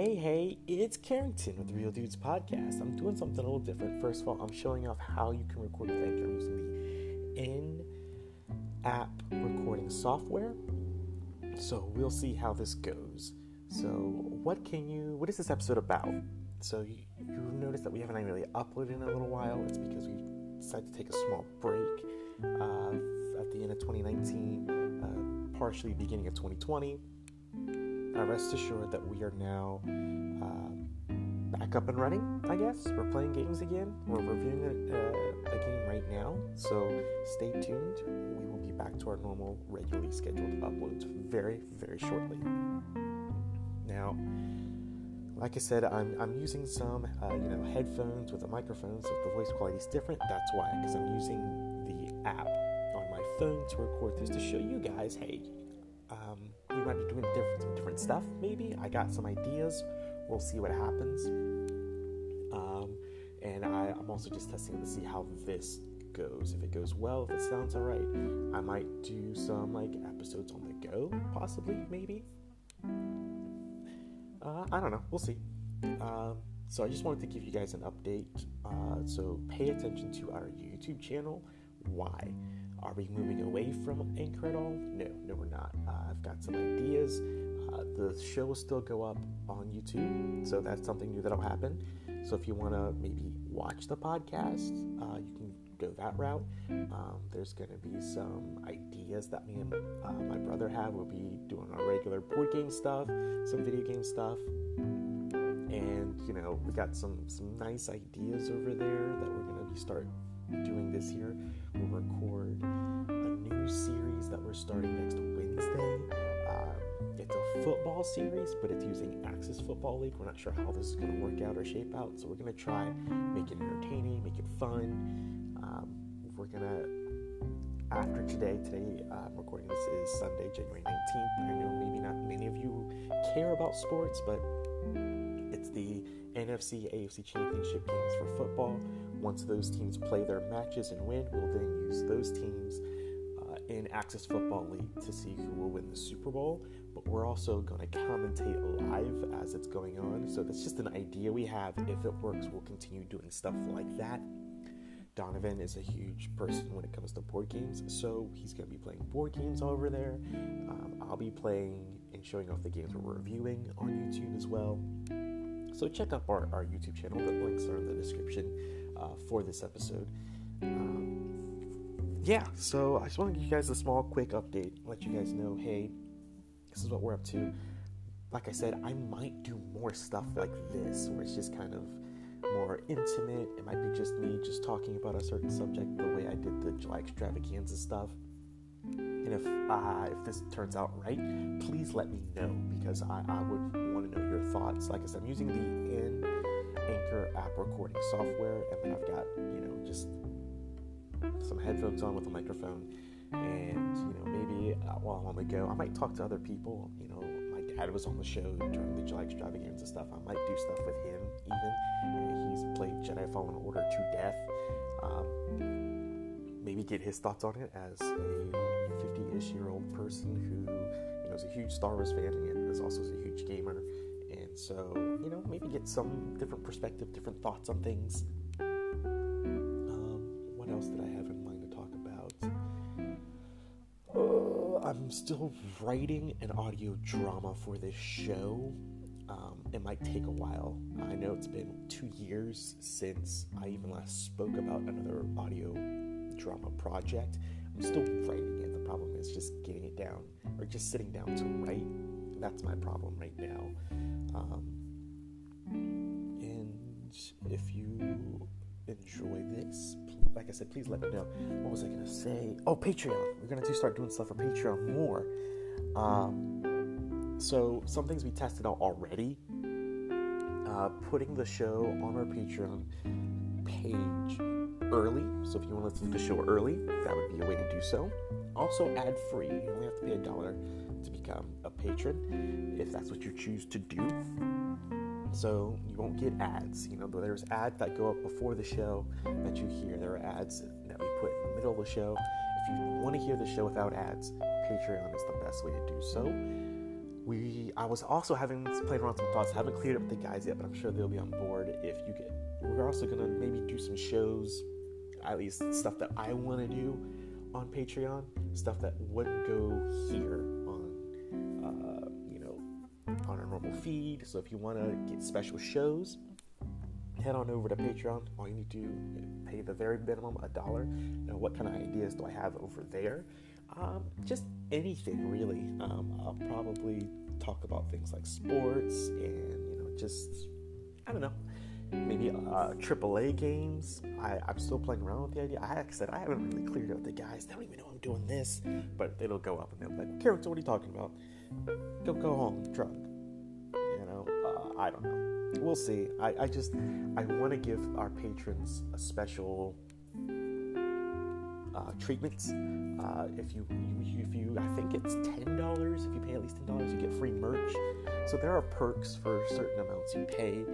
Hey, hey, it's Carrington with the Real Dudes Podcast. I'm doing something a little different. First of all, I'm showing off how you can record with Anchor using the in app recording software. So we'll see how this goes. So, what can you, what is this episode about? So, you, you notice that we haven't really uploaded in a little while. It's because we decided to take a small break uh, at the end of 2019, uh, partially beginning of 2020 uh, rest assured that we are now uh, back up and running, I guess. We're playing games again. We're reviewing a, uh, a, game right now, so stay tuned. We will be back to our normal, regularly scheduled uploads very, very shortly. Now, like I said, I'm, I'm using some, uh, you know, headphones with a microphone, so if the voice quality is different, that's why, because I'm using the app on my phone to record this to show you guys, hey, um, we might be doing different, some different stuff, maybe. I got some ideas. We'll see what happens. Um, and I, I'm also just testing to see how this goes. If it goes well, if it sounds alright, I might do some like episodes on the go, possibly, maybe. Uh, I don't know. We'll see. Um, so I just wanted to give you guys an update. Uh, so pay attention to our YouTube channel. Why? Are we moving away from Anchor at all? No, no, we're not. Uh, I've got some ideas. Uh, the show will still go up on YouTube, so that's something new that'll happen. So if you want to maybe watch the podcast, uh, you can go that route. Um, there's going to be some ideas that me and uh, my brother have. We'll be doing our regular board game stuff, some video game stuff, and you know we got some some nice ideas over there that we're going to be start doing this year. Starting next Wednesday. Um, it's a football series, but it's using Axis Football League. We're not sure how this is going to work out or shape out, so we're going to try make it entertaining, make it fun. Um, we're going to, after today, today uh, I'm recording this is Sunday, January 19th. I know maybe not many of you care about sports, but it's the NFC AFC Championship games for football. Once those teams play their matches and win, we'll then use those teams uh, in Axis Football League to see who will win the Super Bowl. But we're also going to commentate live as it's going on. So that's just an idea we have. If it works, we'll continue doing stuff like that. Donovan is a huge person when it comes to board games, so he's going to be playing board games over there. Um, I'll be playing and showing off the games we're reviewing on YouTube as well. So check out our, our YouTube channel. The links are in the description uh, for this episode. Um, yeah, so I just want to give you guys a small, quick update. Let you guys know, hey, this is what we're up to. Like I said, I might do more stuff like this, where it's just kind of more intimate. It might be just me just talking about a certain subject, the way I did the July extravaganza stuff. And if uh, if this turns out right, please let me know because I, I would want to know your thoughts. Like I said, I'm using the in Anchor app recording software, and then I've got you know just some headphones on with a microphone, and you know maybe while I'm on the go, I might talk to other people. You know, my dad was on the show during the July extravaganza stuff. I might do stuff with him even. He's played Jedi Fallen Order to death. Um, maybe get his thoughts on it as a 50-ish year old person who you know is a huge Star Wars fan and is also a huge gamer. And so, you know, maybe get some different perspective, different thoughts on things. I'm still writing an audio drama for this show. Um, it might take a while. I know it's been two years since I even last spoke about another audio drama project. I'm still writing it. The problem is just getting it down or just sitting down to write. That's my problem right now. Um, and if you enjoy this, like I said, please let me know. What was I gonna say? Oh, Patreon. We're gonna do start doing stuff for Patreon more. Um, so some things we tested out already. Uh, putting the show on our Patreon page early. So if you want to listen to the show early, that would be a way to do so. Also, ad free. You only have to pay a dollar to become a patron if that's what you choose to do. So you won't get ads. You know, there's ads that go up before the show that you hear. There are ads that we put in the middle of the show. If you want to hear the show without ads, Patreon is the best way to do so. we I was also having playing around some thoughts. I haven't cleared up with the guys yet, but I'm sure they'll be on board if you get. We're also gonna maybe do some shows, at least stuff that I want to do on Patreon, stuff that wouldn't go here on our normal feed. So if you want to get special shows, head on over to Patreon. All you need to pay the very minimum a dollar. Now, what kind of ideas do I have over there? Um, just anything really. Um, I'll probably talk about things like sports and you know just I don't know maybe uh, AAA games. I, I'm still playing around with the idea. I, said, I haven't really cleared out the guys. They don't even know I'm doing this, but it'll go up and they'll be like, "Character, what are you talking about? Go go home, drunk." I don't know. We'll see. I, I just I want to give our patrons a special uh, treatments. Uh, if you, you, if you, I think it's ten dollars. If you pay at least ten dollars, you get free merch. So there are perks for certain amounts you pay.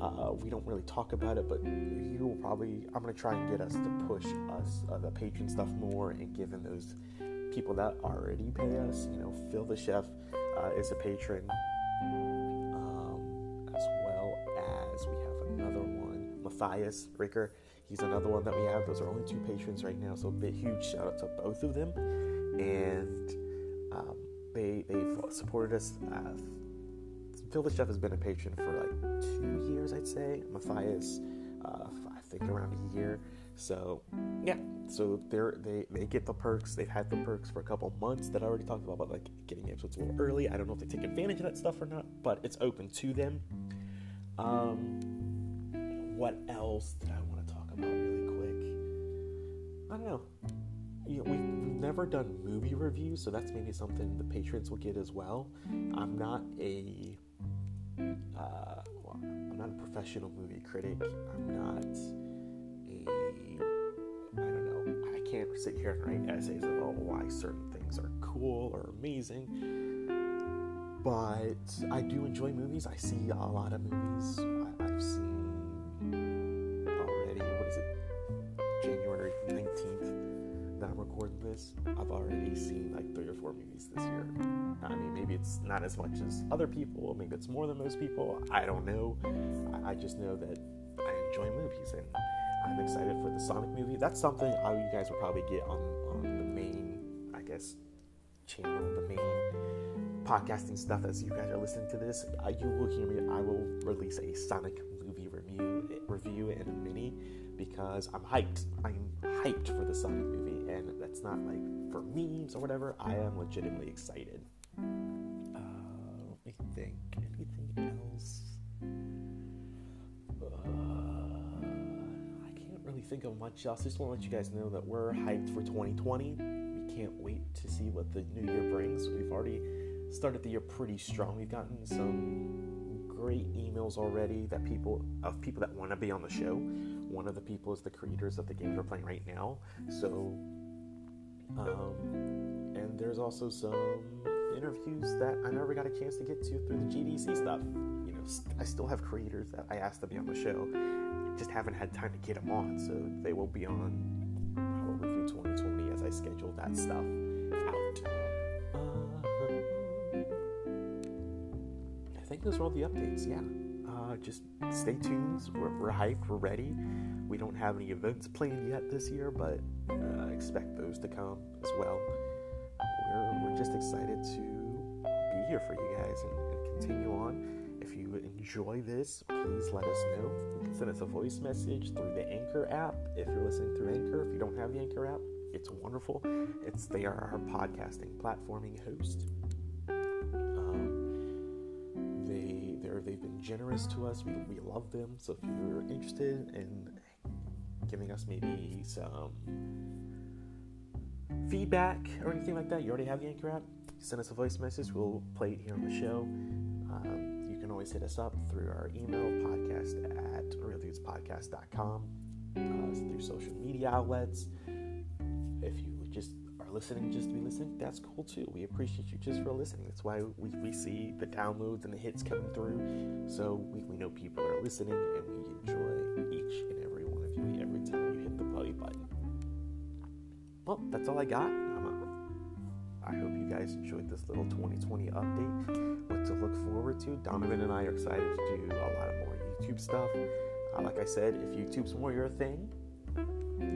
Uh, we don't really talk about it, but you will probably. I'm gonna try and get us to push us uh, the patron stuff more, and given those people that already pay us, you know, Phil the chef uh, is a patron, Matthias Ricker. He's another one that we have. Those are only two patrons right now, so a big huge shout out to both of them, and um, they they've supported us. Uh, Phil the Chef has been a patron for like two years, I'd say. Matthias, uh, I think around a year. So yeah, so they're they they get the perks. They've had the perks for a couple months that I already talked about, but like getting episodes a little early. I don't know if they take advantage of that stuff or not, but it's open to them. Um, what else did I want to talk about really quick? I don't know. You know, we've, we've never done movie reviews, so that's maybe something the patrons will get as well. I'm not a uh, well, I'm not a professional movie critic. I'm not a I don't know. I can't sit here and write essays about why certain things are cool or amazing. But I do enjoy movies. I see a lot of movies. I, I've seen this. I've already seen like three or four movies this year. I mean, maybe it's not as much as other people, maybe it's more than most people. I don't know. I, just know that I enjoy movies and I'm excited for the Sonic movie. That's something I, you guys will probably get on, on the main, I guess, channel, the main podcasting stuff as you guys are listening to this. Uh, you will hear me. I will release a Sonic movie review review in a mini because I'm hyped. I'm hyped for the Sonic movie, and that's not like for memes or whatever. I am legitimately excited. Uh, let me think. Anything else? Uh, I can't really think of much else. I just want to let you guys know that we're hyped for 2020. We can't wait to see what the new year brings. We've already started the year pretty strong. We've gotten some great emails already that people of people that want to be on the show. One of the people is the creators of the games we're playing right now. So, um, and there's also some interviews that I never got a chance to get to through the GDC stuff. You know, I still have creators that I asked to be on the show, just haven't had time to get them on. So they will be on probably through 2020 as I schedule that stuff out. Uh, I think those are all the updates. Yeah. Uh, just stay tuned. We're, we're, hyped. We're ready. We don't have any events planned yet this year, but uh, expect those to come as well. We're, we're just excited to be here for you guys and, and continue on. If you enjoy this, please let us know. You can send us a voice message through the Anchor app if you're listening through Anchor. If you don't have the Anchor app, it's wonderful. It's they are our podcasting platforming host. They've been generous to us. We, we love them. So if you're interested in giving us maybe some feedback or anything like that, you already have the Anchor app. Send us a voice message. We'll play it here on the show. Um, you can always hit us up through our email podcast at realdudespodcast.com, uh, through social media outlets. If you just listening just to be listening, that's cool too. We appreciate you just for listening. That's why we, we see the downloads and the hits coming through. So we, we know people are listening and we enjoy each and every one of you every time you hit the play button. Well, that's all I got. I hope you guys enjoyed this little 2020 update. What to look forward to. Donovan and I are excited to do a lot of more YouTube stuff. Uh, like I said, if YouTube's more your thing,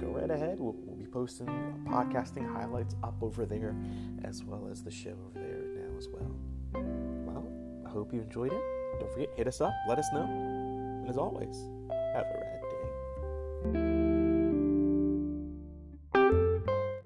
go right ahead. We'll, we'll be posting podcasting highlights up over there, as well as the show over there now as well. Well, I hope you enjoyed it. Don't forget, hit us up, let us know. And as always, have a rad day.